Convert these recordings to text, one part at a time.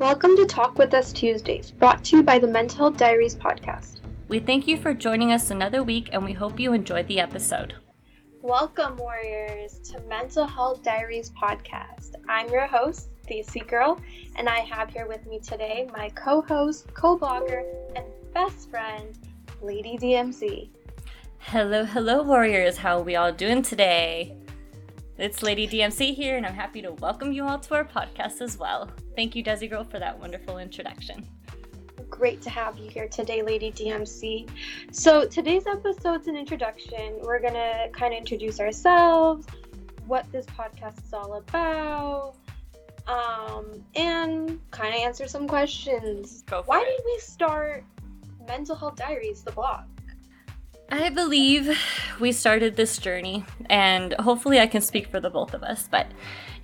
Welcome to Talk With Us Tuesdays, brought to you by the Mental Health Diaries podcast. We thank you for joining us another week and we hope you enjoyed the episode. Welcome, Warriors, to Mental Health Diaries podcast. I'm your host, Desi Girl, and I have here with me today my co host, co blogger, and best friend, Lady DMC. Hello, hello, Warriors. How are we all doing today? It's Lady DMC here, and I'm happy to welcome you all to our podcast as well. Thank you, Desi Girl, for that wonderful introduction. Great to have you here today, Lady DMC. So, today's episode's an introduction. We're going to kind of introduce ourselves, what this podcast is all about, um, and kind of answer some questions. Why it. did we start Mental Health Diaries, the blog? I believe we started this journey, and hopefully, I can speak for the both of us. But,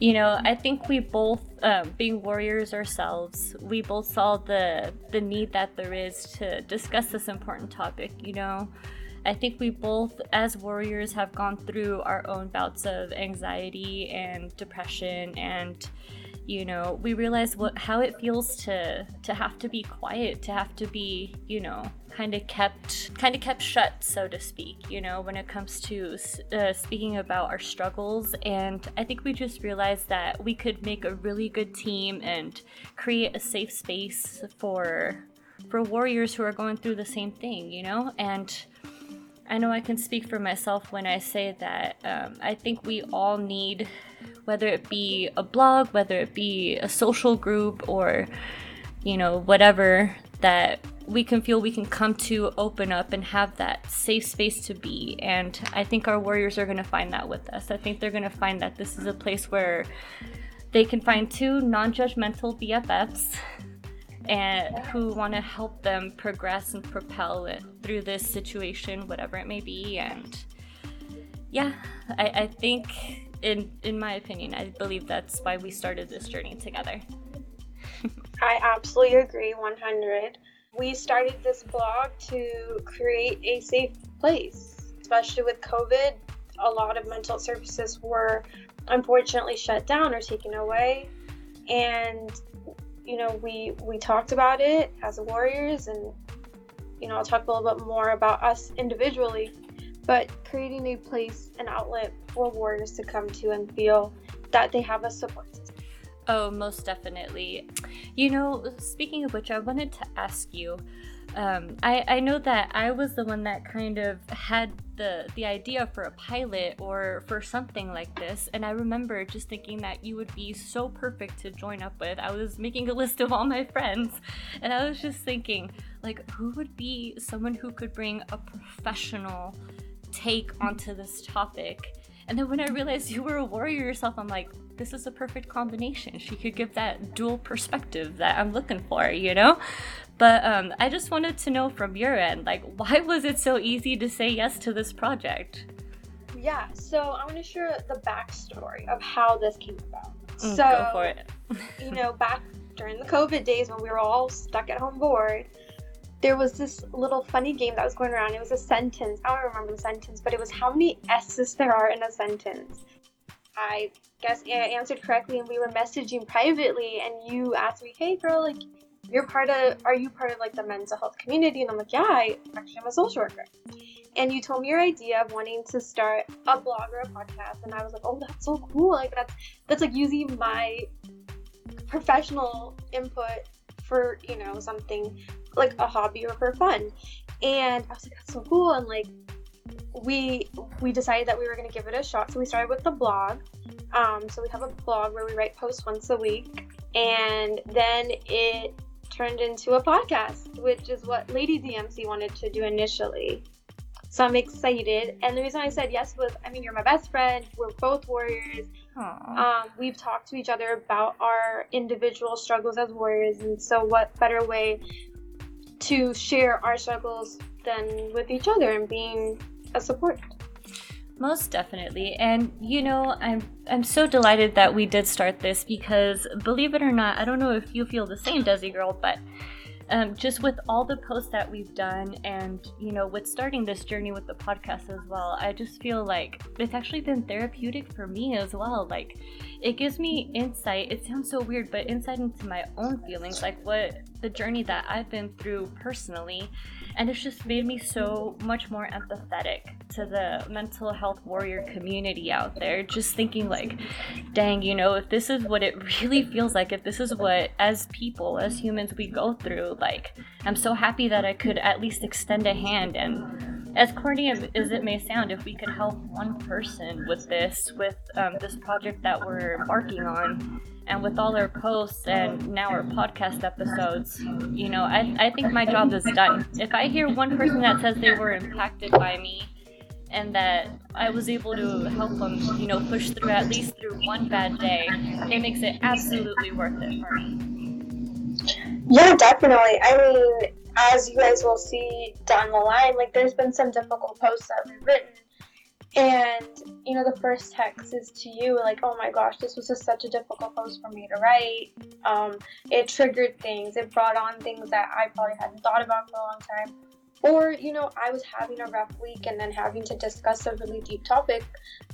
you know, I think we both, um, being warriors ourselves, we both saw the the need that there is to discuss this important topic. You know, I think we both, as warriors, have gone through our own bouts of anxiety and depression and you know we realize what how it feels to to have to be quiet to have to be you know kind of kept kind of kept shut so to speak you know when it comes to uh, speaking about our struggles. And i think we just realized that we could make a really good team and create a safe space for for warriors who are going through the same thing you know? And I know I can speak for myself when I say that um, I think we all need whether it be a blog, whether it be a social group, or you know, whatever that we can feel we can come to open up and have that safe space to be. And I think our warriors are going to find that with us. I think they're going to find that this is a place where they can find two non judgmental BFFs and who want to help them progress and propel it through this situation, whatever it may be. And yeah, I, I think in in my opinion, I believe that's why we started this journey together. I absolutely agree 100. We started this blog to create a safe place, especially with COVID. A lot of mental services were unfortunately shut down or taken away, and you know we we talked about it as warriors, and you know I'll talk a little bit more about us individually but creating a place, an outlet for warriors to come to and feel that they have a support system. Oh, most definitely. You know, speaking of which, I wanted to ask you. Um, I, I know that I was the one that kind of had the the idea for a pilot or for something like this, and I remember just thinking that you would be so perfect to join up with. I was making a list of all my friends, and I was just thinking, like, who would be someone who could bring a professional take onto this topic. And then when I realized you were a warrior yourself, I'm like, this is a perfect combination. She could give that dual perspective that I'm looking for, you know? But um, I just wanted to know from your end, like, why was it so easy to say yes to this project? Yeah, so I want to share the backstory of how this came about. Mm, so, go for it. you know, back during the COVID days when we were all stuck at home bored, there was this little funny game that was going around. It was a sentence. I don't remember the sentence, but it was how many S's there are in a sentence. I guess I answered correctly, and we were messaging privately, and you asked me, "Hey, girl, like, you're part of? Are you part of like the mental health community?" And I'm like, "Yeah, I actually am a social worker." And you told me your idea of wanting to start a blog or a podcast, and I was like, "Oh, that's so cool! Like, that's that's like using my professional input for you know something like a hobby or for fun. And i was like that's so cool. And like we we decided that we were going to give it a shot. So we started with the blog. Um, so we have a blog where we write posts once a week. And then it turned into a podcast which is what lady dmc wanted to do initially. So i'm excited. And the reason i said yes was i mean you're my best friend. We're both warriors. Um, we've talked to each other about our individual struggles as warriors, and so what better way to share our struggles then with each other and being a support? Most definitely. And you know, I'm I'm so delighted that we did start this because believe it or not, I don't know if you feel the same, Desi girl, but um, just with all the posts that we've done and you know with starting this journey with the podcast as well i just feel like it's actually been therapeutic for me as well. Like it gives me insight. It sounds so weird but insight into my own feelings like what the journey that i've been through personally and it's just made me so much more empathetic to the mental health warrior community out there. Just thinking like dang you know if this is what it really feels like if this is what as people as humans we go through like i'm so happy that i could at least extend a hand and as corny as it may sound if we could help one person with this with um, this project that we're embarking on and with all our posts and now our podcast episodes, you know, I, I think my job is done. If I hear one person that says they were impacted by me and that I was able to help them, you know, push through at least through one bad day, it makes it absolutely worth it for me. Yeah, definitely. I mean, as you guys will see down the line, like there's been some difficult posts that we've written and you know, the first text is to you, like, "Oh my gosh, this was just such a difficult post for me to write." Um, it triggered things. It brought on things that I probably hadn't thought about for a long time. Or you know, I was having a rough week, and then having to discuss a really deep topic,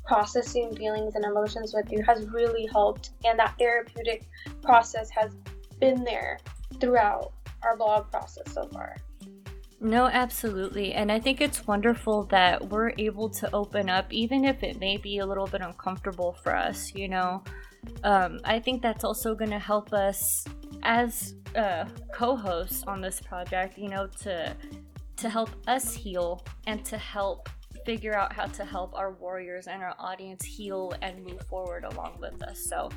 processing feelings and emotions with you has really helped. And that therapeutic process has been there throughout our blog process so far. No, absolutely. And I think it's wonderful that we're able to open up, even if it may be a little bit uncomfortable for us, you know. Um, I think that's also going to help us as uh, co-hosts on this project, you know, to to help us heal and to help figure out how to help our warriors and our audience heal and move forward along with us. So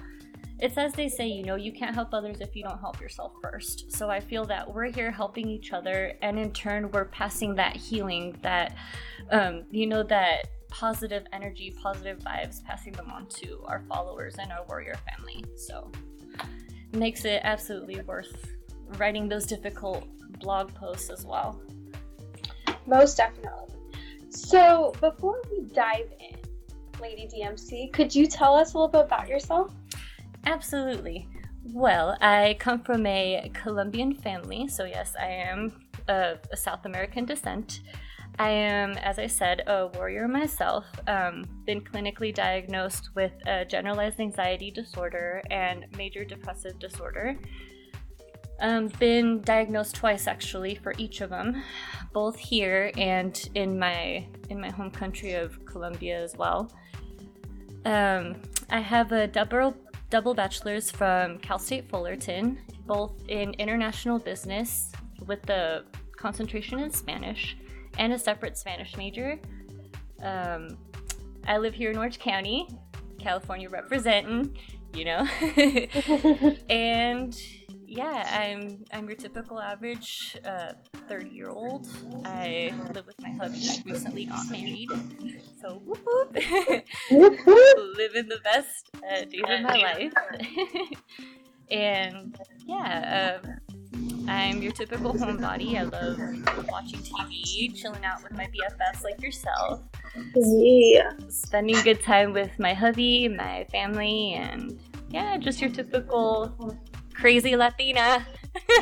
it's as they say, you know, you can't help others if you don't help yourself first. So I feel that we're here helping each other, and in turn, we're passing that healing, that, um, you know, that positive energy, positive vibes, passing them on to our followers and our warrior family. So makes it absolutely worth writing those difficult blog posts as well. Most definitely. So before we dive in, Lady DMC, could you tell us a little bit about yourself? Absolutely. Well, I come from a Colombian family, so yes, I am of South American descent. I am, as I said, a warrior myself. Um, been clinically diagnosed with a generalized anxiety disorder and major depressive disorder. Um, been diagnosed twice actually for each of them, both here and in my in my home country of Colombia as well. Um, I have a double double bachelor's from Cal State Fullerton, both in international business with the concentration in Spanish, and a separate Spanish major. Um, I live here in Orange County, California representing, you know. and yeah, I'm I'm your typical average uh, 30 year old. I live with my hubby. I recently got married, so whoop whoop. living the best uh, days of my life. and yeah, um, I'm your typical homebody. I love watching TV, chilling out with my BFFs like yourself. Yeah. Spending good time with my hubby, my family, and yeah, just your typical crazy Latina.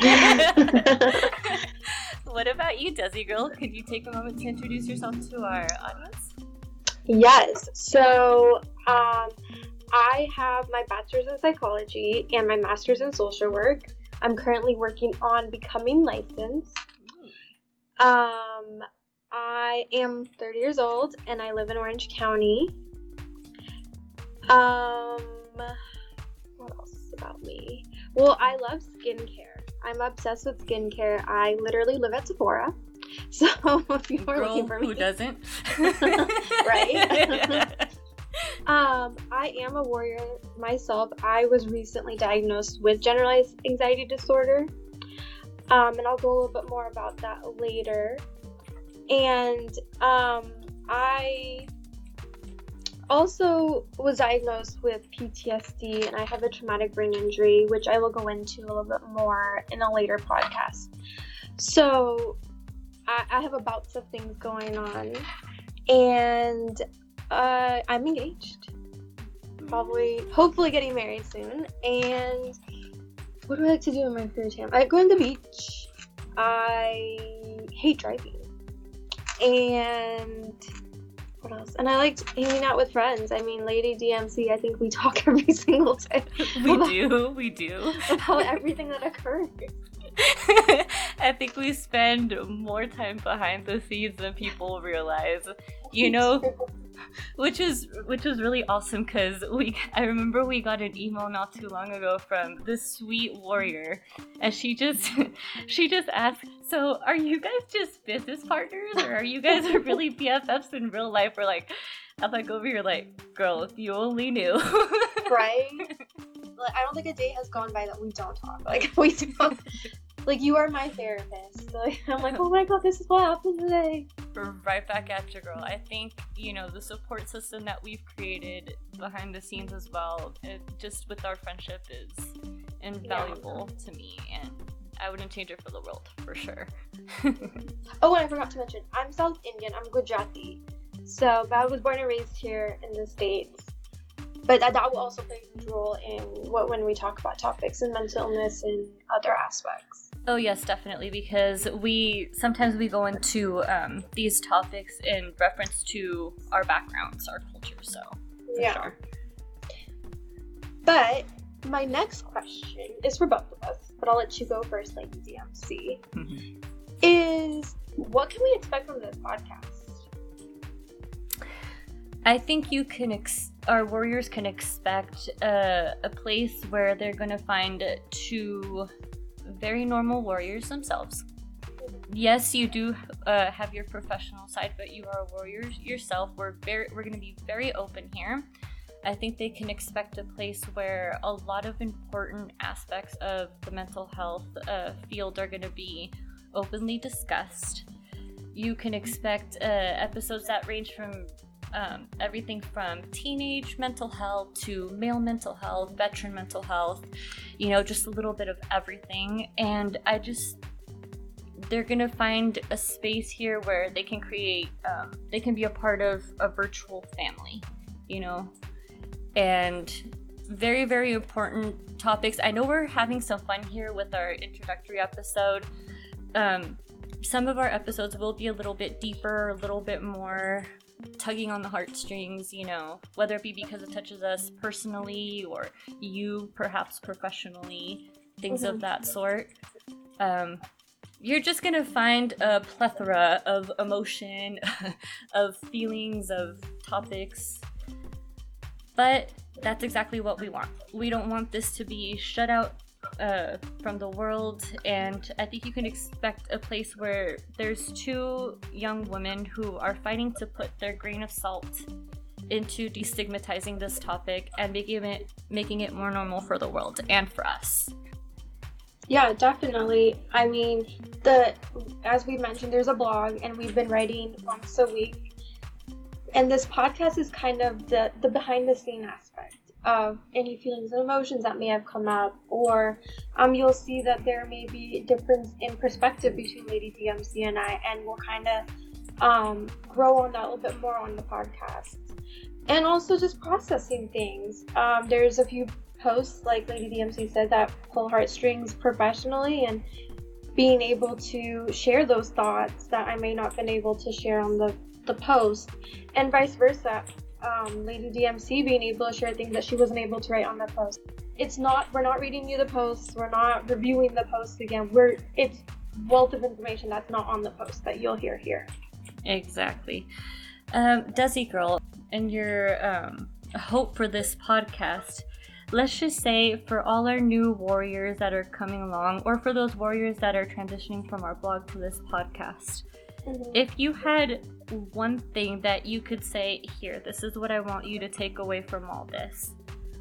what about you, Desi Girl? Could you take a moment to introduce yourself to our audience? Yes. So, um, I have my bachelor's in psychology and my master's in social work. I'm currently working on becoming licensed. Um, I am 30 years old and I live in Orange County. Um, what else is about me? Well, I love skincare. I'm obsessed with skincare. I literally live at Sephora. So if you are looking for me, who doesn't? right? um, I am a warrior myself. I was recently diagnosed with generalized anxiety disorder. Um, and I'll go a little bit more about that later. And um, I also was diagnosed with PTSD and I have a traumatic brain injury, which I will go into a little bit more in a later podcast. So I, I have a bouts of things going on, and uh, I'm engaged. Probably, hopefully, getting married soon. And what do I like to do in my free time? I go on the beach. I hate driving. And what else? And I liked hanging out with friends. I mean, Lady DMC, I think we talk every single day. We do, we do. About everything that occurs. I think we spend more time behind the scenes than people realize. You know, which is which is really awesome because we I remember we got an email not too long ago from this sweet warrior, and she just she just asked, "So are you guys just business partners, or are you guys really BFFs in real life?" Or like, I'm like over here like, "Girl, if you only knew." right? Like, I don't think a day has gone by that we don't talk. Like we don't. Like you are my therapist. Like I'm like, oh my god, this is what happened today. We're right back at you, girl. I think you know the support system that we've created behind the scenes as well, it, just with our friendship, is invaluable yeah. to me, and I wouldn't change it for the world for sure. oh, and I forgot to mention, I'm South Indian. I'm Gujarati, so I was born and raised here in the states but that, that will also play a huge role in what when we talk about topics and mental illness and other aspects. Oh yes, definitely, because we sometimes we go into um, these topics in reference to our backgrounds, our culture. So yeah. Sure. But my next question is for both of us, but I'll let you go first, Lady DMC. Mm-hmm. Is what can we expect from this podcast? I think you can, ex- our warriors can expect a, a place where they're going to find two very normal warriors themselves. Yes, you do uh, have your professional side, but you are a warrior yourself. We're very, we're going to be very open here. I think they can expect a place where a lot of important aspects of the mental health uh, field are going to be openly discussed. You can expect uh, episodes that range from um, everything from teenage mental health to male mental health, veteran mental health, you know, just a little bit of everything. And I just, they're gonna find a space here where they can create, um, they can be a part of a virtual family, you know, and very, very important topics. I know we're having some fun here with our introductory episode. Um, some of our episodes will be a little bit deeper, a little bit more tugging on the heartstrings, you know, whether it be because it touches us personally or you perhaps professionally, things mm-hmm. of that sort. Um, you're just gonna find a plethora of emotion, of feelings, of topics. But that's exactly what we want. We don't want this to be shut out uh, from the world, and I think you can expect a place where there's two young women who are fighting to put their grain of salt into destigmatizing this topic and making it making it more normal for the world and for us. Yeah, definitely. I mean, the as we mentioned, there's a blog, and we've been writing once a week. And this podcast is kind of the the behind the scene aspect of any feelings and emotions that may have come up, or um, you'll see that there may be a difference in perspective between Lady DMC and I, and we'll kind of um, grow on that a little bit more on the podcast. And also just processing things. Um, there's a few posts, like Lady DMC said, that pull heartstrings professionally, and being able to share those thoughts that I may not been able to share on the, the post, and vice versa um, Lady DMC being able to share things that she wasn't able to write on the post. It's not we're not reading you the posts, we're not reviewing the posts again. We're it's wealth of information that's not on the post that you'll hear here. Exactly. Um, Desi girl, and your um, hope for this podcast, let's just say for all our new warriors that are coming along, or for those warriors that are transitioning from our blog to this podcast. If you had one thing that you could say here this is what i want you to take away from all this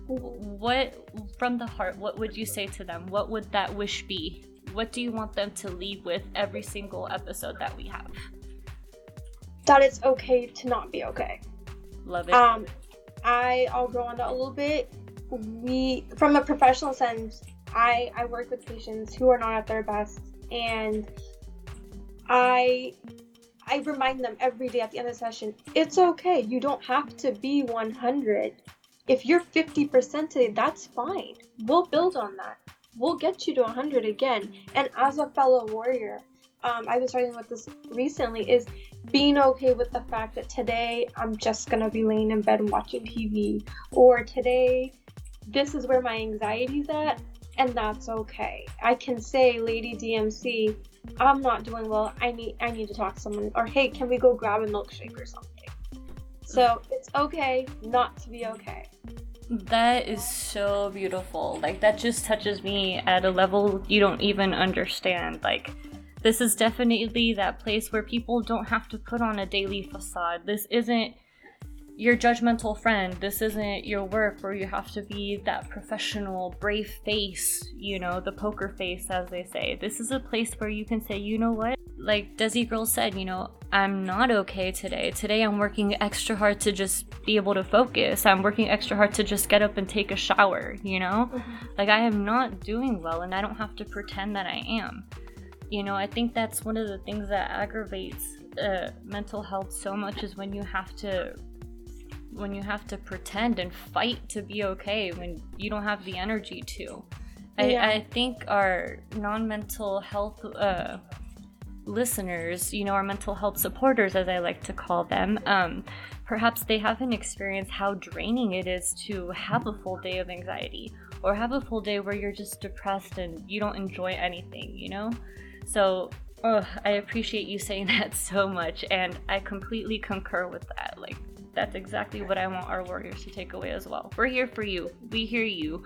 what from the heart what would you say to them? What would that wish be? What do you want them to leave with every single episode that we have? That it's okay to not be okay. Love it. Um i i'll go on that a little bit. We from a professional sense i i work with patients who are not at their best and i I remind them every day at the end of the session, it's okay. You don't have to be 100. If you're 50% today, that's fine. We'll build on that. we'll get you to 100 again. And as a fellow warrior, um, I've been starting with this recently is being okay with the fact that today I'm just gonna be laying in bed watching TV, or today this is where my anxiety's at, and that's okay. I can say, Lady DMC, I'm not doing well. I need I need to talk to someone, or hey, can we go grab a milkshake or something? So it's okay not to be okay. That is so beautiful. Like that just touches me at a level you don't even understand. Like this is definitely that place where people don't have to put on a daily facade. This isn't your judgmental friend. This isn't your work where you have to be that professional, brave face, you know, the poker face, as they say. This is a place where you can say, you know what? Like Desi Girl said, you know, I'm not okay today. Today I'm working extra hard to just be able to focus. I'm working extra hard to just get up and take a shower, you know? Mm-hmm. Like I am not doing well and I don't have to pretend that I am. You know, I think that's one of the things that aggravates uh, mental health so much is when you have to when you have to pretend and fight to be okay when you don't have the energy to. Yeah. I, I think our non-mental health uh, listeners, you know, our mental health supporters, as I like to call them, um, perhaps they haven't experienced how draining it is to have a full day of anxiety or have a full day where you're just depressed and you don't enjoy anything, you know? So, oh, I appreciate you saying that so much, and I completely concur with that. Like, that's exactly what I want our warriors to take away as well. We're here for you. We hear you.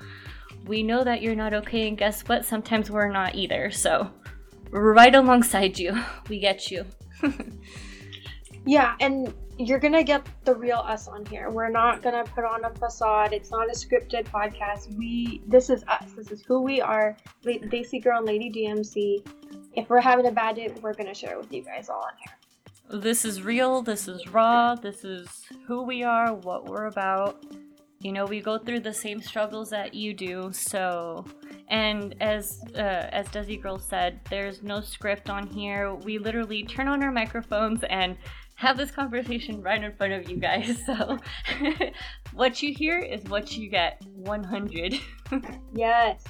We know that you're not okay, and guess what? Sometimes we're not either. So, right alongside you. We get you. yeah, and you're gonna get the real us on here. We're not gonna put on a facade. It's not a scripted podcast. We this is us. This is who we are. Desi Girl and Lady DMC. If we're having a bad day, we're gonna share it with you guys all on here. This is real. This is raw. This is who we are. What we're about. You know, we go through the same struggles that you do. So, and as uh, as Desi Girl said, there's no script on here. We literally turn on our microphones and have this conversation right in front of you guys. So, what you hear is what you get 100. yes.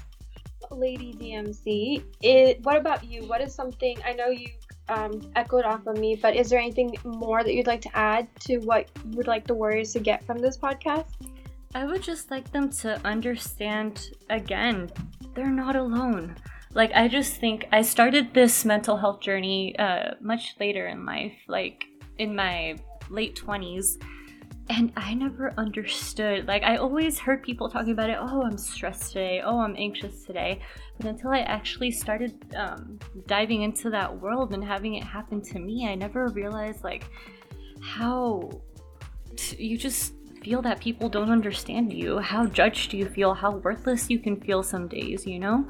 Lady DMC, it, what about you? What is something, I know you um, echoed off of me, but is there anything more that you'd like to add to what you would like the Warriors to get from this podcast? I would just like them to understand again, they're not alone. Like, I just think I started this mental health journey uh, much later in life. Like, in my late 20s and I never understood. Like, I always heard people talking about it. Oh, I'm stressed today. Oh, I'm anxious today. But until I actually started um, diving into that world and having it happen to me, I never realized, like, how t- you just feel that people don't understand you, how judged do you feel, how worthless you can feel some days, you know?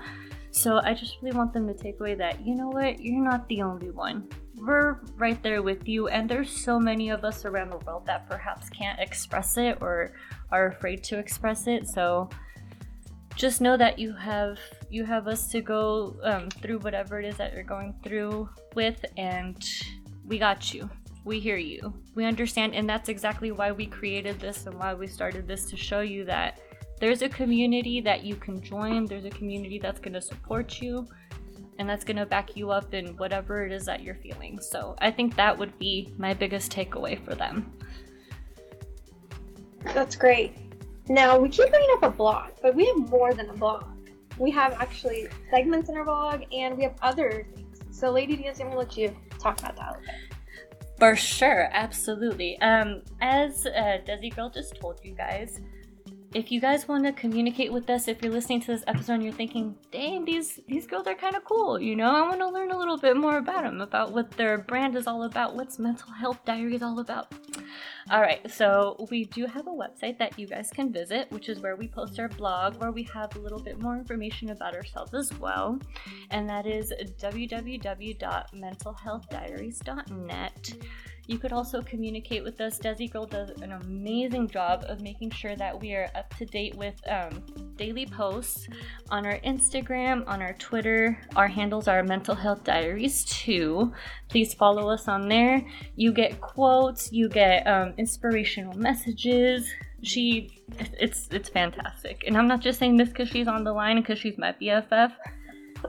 So I just really want them to take away that, you know what, you're not the only one we're right there with you and there's so many of us around the world that perhaps can't express it or are afraid to express it. So just know that you have you have us to go um, through whatever it is that you're going through with and we got you. We hear you. We understand and that's exactly why we created this and why we started this to show you that there's a community that you can join. There's a community that's going to support you and that's going to back you up in whatever it is that you're feeling. So I think that would be my biggest takeaway for them. That's great. Now we keep bringing up a blog, but we have more than a blog. We have actually segments in our blog, and we have other things. So, Lady Diaz, I'm gonna let you talk about that a little bit. For sure, absolutely. Um, as uh, Desi Girl just told you guys, if you guys want to communicate with us, if you're listening to this episode and you're thinking, dang, these these girls are kind of cool, you know, I want to learn a little bit more about them, about what their brand is all about, what's Mental Health Diaries all about. All right, so we do have a website that you guys can visit, which is where we post our blog, where we have a little bit more information about ourselves as well, and that is www.mentalhealthdiaries.net. You could also communicate with us. Desi Girl does an amazing job of making sure that we are up to date with um, daily posts on our Instagram, on our Twitter. Our handles are Mental Health Diaries too. Please follow us on there. You get quotes, you get um, inspirational messages, She, it's it's fantastic, and I'm not just saying this because she's on the line because she's my BFF.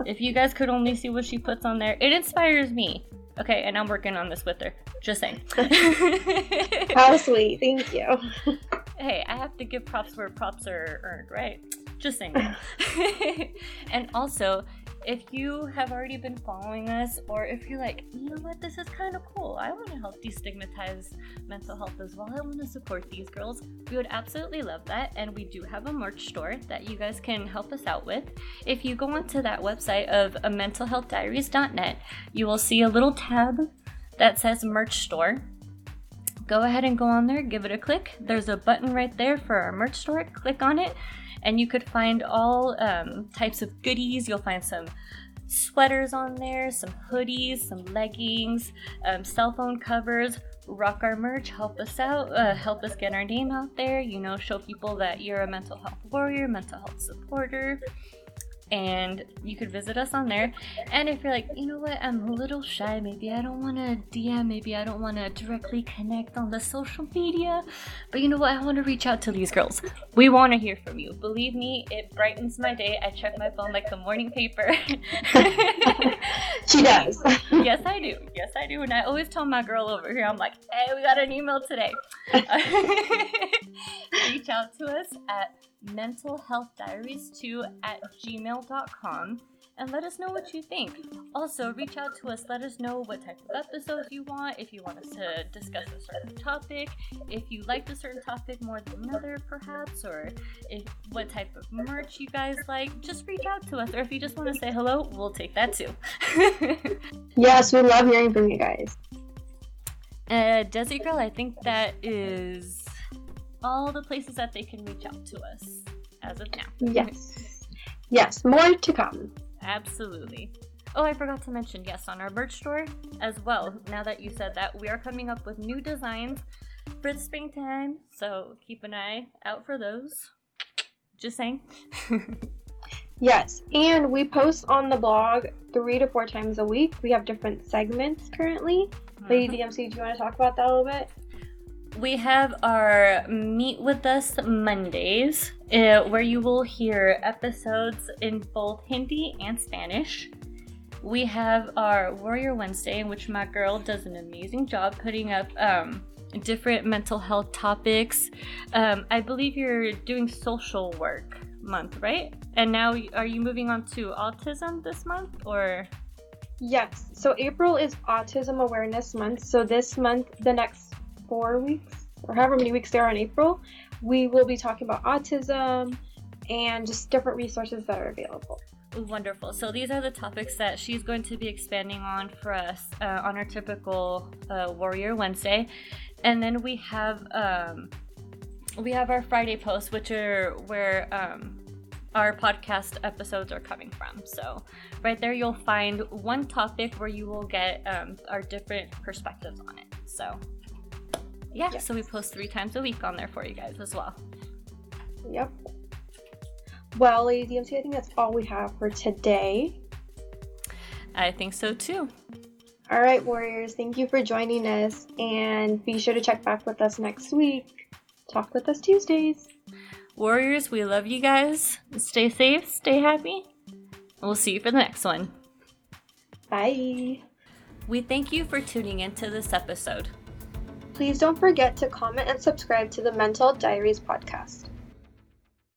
If you guys could only see what she puts on there, it inspires me. Okay, and I'm working on this with her. Just saying. How sweet. Thank you. hey, I have to give props where props are earned, right? Just saying. and also, if you have already been following us, or if you're like, you know what, this is kind of cool, I want to help destigmatize mental health as well, I want to support these girls, we would absolutely love that. And we do have a merch store that you guys can help us out with. If you go onto that website of mentalhealthdiaries.net, you will see a little tab that says merch store go ahead and go on there, give it a click. There's a button right there for our merch store. Click on it, and you could find all um, types of goodies. You'll find some sweaters on there, some hoodies, some leggings, um, cell phone covers. Rock our merch, help us out, uh, help us get our name out there. You know, show people that you're a mental health warrior, mental health supporter and you could visit us on there. And if you're like, you know what, I'm a little shy, maybe I don't want to DM, maybe I don't want to directly connect on the social media, but you know what, I want to reach out to these girls. We want to hear from you. Believe me, it brightens my day. I check my phone like the morning paper. she does. yes, I do. Yes, I do. And I always tell my girl over here, I'm like, hey, we got an email today. reach out to us at mentalhealthdiaries2 at gmail.com and let us know what you think. Also, reach out to us, let us know what type of episodes you want, if you want us to discuss a certain topic, if you like a certain topic more than another, perhaps, or if what type of merch you guys like. Just reach out to us, or if you just want to say hello, we'll take that too. yes, we love hearing from you guys. Uh, Desi Girl, I think that is all the places that they can reach out to us as of now. Yes. Yes, more to come. Absolutely. Oh, I forgot to mention, yes, on our merch store as well. Now that you said that, we are coming up with new designs for the springtime, so keep an eye out for those. Just saying. yes, and we post on the blog three to four times a week. We have different segments currently. Lady DMC, mm-hmm. do you want to talk about that a little bit? We have our Meet With Us Mondays, uh, where you will hear episodes in both Hindi and Spanish. We have our Warrior Wednesday, in which my girl does an amazing job putting up um, different mental health topics. Um, I believe you're doing social work month, right? And now, are you moving on to autism this month, or? Yes. So April is Autism Awareness Month. So this month, the next four weeks or however many weeks there are in April, we will be talking about autism and just different resources that are available. Wonderful. So these are the topics that she's going to be expanding on for us uh, on our typical uh, Warrior Wednesday, and then we have um, we have our Friday posts, which are where um, our podcast episodes are coming from. So right there, you'll find one topic where you will get um, our different perspectives on it. So yeah, so we post three times a week on there for you guys as well. Yep. Well, Lady DMC, I think that's all we have for today. I think so too. All right, Warriors, thank you for joining us. And be sure to check back with us next week. Talk with us Tuesdays. Warriors, we love you guys. Stay safe, stay happy. And we'll see you for the next one. Bye. We thank you for tuning into this episode. Please don't forget to comment and subscribe to the Mental Diaries podcast.